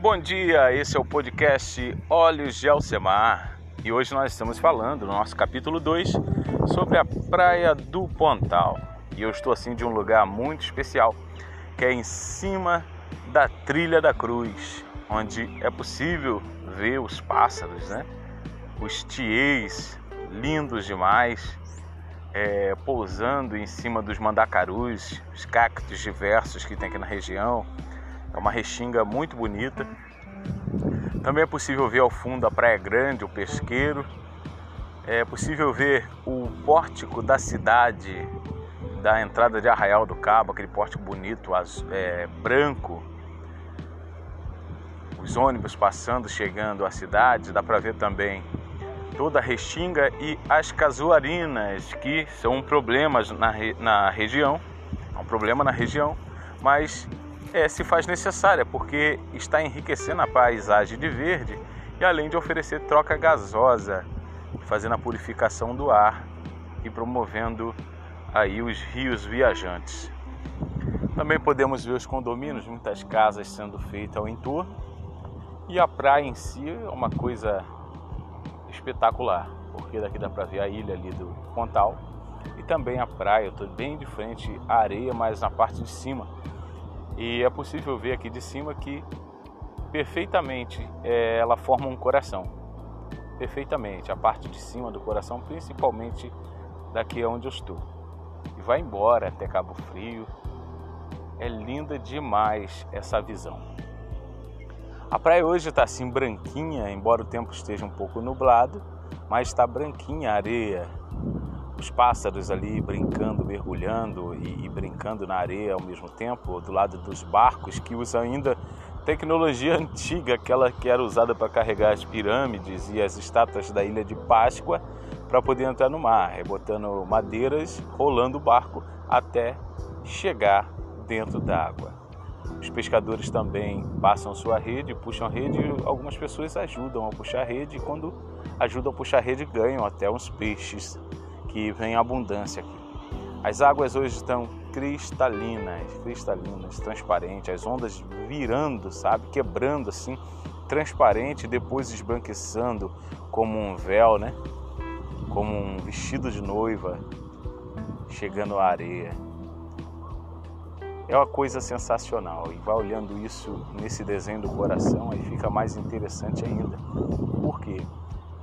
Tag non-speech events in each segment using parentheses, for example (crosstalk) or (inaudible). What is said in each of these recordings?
Bom dia, esse é o podcast Olhos de Alcemar e hoje nós estamos falando no nosso capítulo 2 sobre a Praia do Pontal. E eu estou assim de um lugar muito especial, que é em cima da Trilha da Cruz, onde é possível ver os pássaros, né? Os tiês lindos demais, é, pousando em cima dos mandacarus, os cactos diversos que tem aqui na região é uma restinga muito bonita. Também é possível ver ao fundo a Praia Grande, o pesqueiro. É possível ver o pórtico da cidade, da entrada de Arraial do Cabo, aquele pórtico bonito, é, branco. Os ônibus passando, chegando à cidade. Dá para ver também toda a restinga e as casuarinas, que são um problema na, na região. É um problema na região, mas é, se faz necessária, porque está enriquecendo a paisagem de verde e além de oferecer troca gasosa, fazendo a purificação do ar e promovendo aí os rios viajantes. Também podemos ver os condomínios, muitas casas sendo feitas ao entorno e a praia em si é uma coisa espetacular, porque daqui dá para ver a ilha ali do Pontal e também a praia, eu estou bem de frente à areia, mas na parte de cima e é possível ver aqui de cima que perfeitamente é, ela forma um coração. Perfeitamente, a parte de cima do coração, principalmente daqui onde eu estou. E vai embora até Cabo Frio. É linda demais essa visão. A praia hoje está assim branquinha, embora o tempo esteja um pouco nublado, mas está branquinha a areia, os pássaros ali brincando, mergulhando e, e, brincando na areia ao mesmo tempo, do lado dos barcos que usam ainda tecnologia (laughs) antiga, aquela que era usada para carregar as pirâmides e as estátuas da ilha de Páscoa para poder entrar no mar, rebotando madeiras, rolando o barco até chegar dentro da água. Os pescadores também passam sua rede, puxam a rede e algumas pessoas ajudam a puxar a rede. E quando ajudam a puxar a rede ganham até uns peixes que vem abundância aqui. As águas hoje estão cristalinas, cristalinas, transparentes, as ondas virando, sabe, quebrando assim, transparente, depois esbranquiçando como um véu, né? Como um vestido de noiva chegando à areia. É uma coisa sensacional e vai olhando isso nesse desenho do coração aí fica mais interessante ainda. Por quê?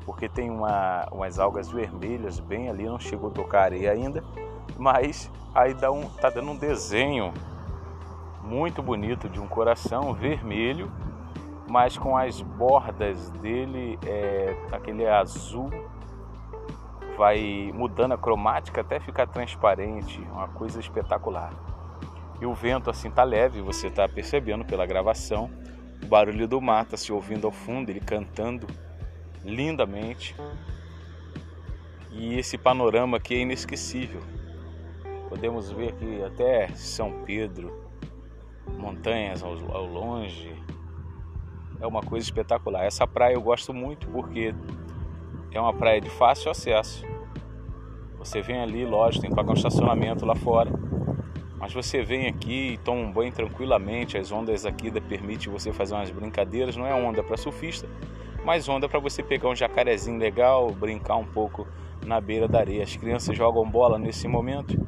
Porque tem uma, umas algas vermelhas bem ali, não chegou a tocar areia ainda, mas aí dá um, tá dando um desenho muito bonito de um coração vermelho, mas com as bordas dele, é, aquele azul, vai mudando a cromática até ficar transparente, uma coisa espetacular. E o vento assim tá leve, você tá percebendo pela gravação, o barulho do mar tá se ouvindo ao fundo, ele cantando lindamente. E esse panorama aqui é inesquecível. Podemos ver aqui até São Pedro, montanhas ao, ao longe. É uma coisa espetacular. Essa praia eu gosto muito porque é uma praia de fácil acesso. Você vem ali, lógico, tem que pagar um estacionamento lá fora. Mas você vem aqui e toma um banho tranquilamente. As ondas aqui permitem você fazer umas brincadeiras. Não é onda para surfista, mais onda para você pegar um jacarezinho legal, brincar um pouco na beira da areia. As crianças jogam bola nesse momento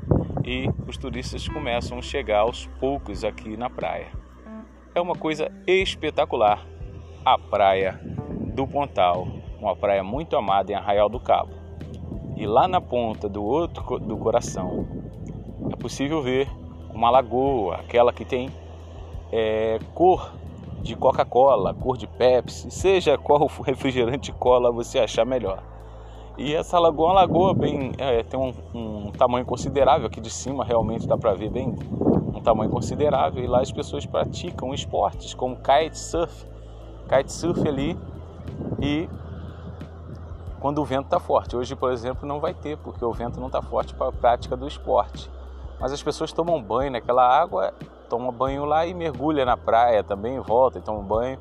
e os turistas começam a chegar aos poucos aqui na praia. É uma coisa espetacular. A praia do Pontal, uma praia muito amada em Arraial do Cabo. E lá na ponta do outro do coração é possível ver uma lagoa, aquela que tem é, cor de Coca-Cola, cor de Pepsi, seja qual (laughs) refrigerante cola você achar melhor. E essa lagoa é uma lagoa bem, é, tem um, um, tamanho considerável aqui de cima, realmente dá para ver bem um tamanho considerável. E lá as pessoas praticam esportes como kitesurf, kitesurf ali e quando o vento está forte. Hoje, por exemplo, não vai ter, porque o vento não está forte para a prática do esporte. Mas as pessoas tomam banho naquela água toma banho lá e mergulha na praia também, volta e toma banho.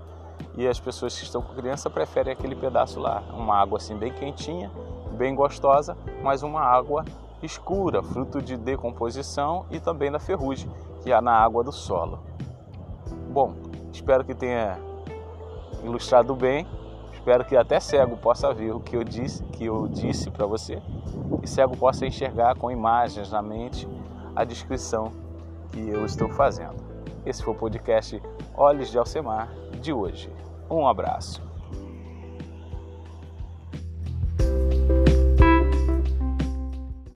E as pessoas que estão com criança preferem aquele pedaço lá, uma água assim bem quentinha, bem gostosa, mas uma água escura, fruto de decomposição e também da ferrugem que há na água do solo. Bom, espero que tenha ilustrado bem. Espero que até cego possa ver o que eu disse, que eu disse para você, e cego possa enxergar com imagens na mente a descrição que eu estou fazendo. Esse foi o podcast Olhos de Alcemar de hoje. Um abraço.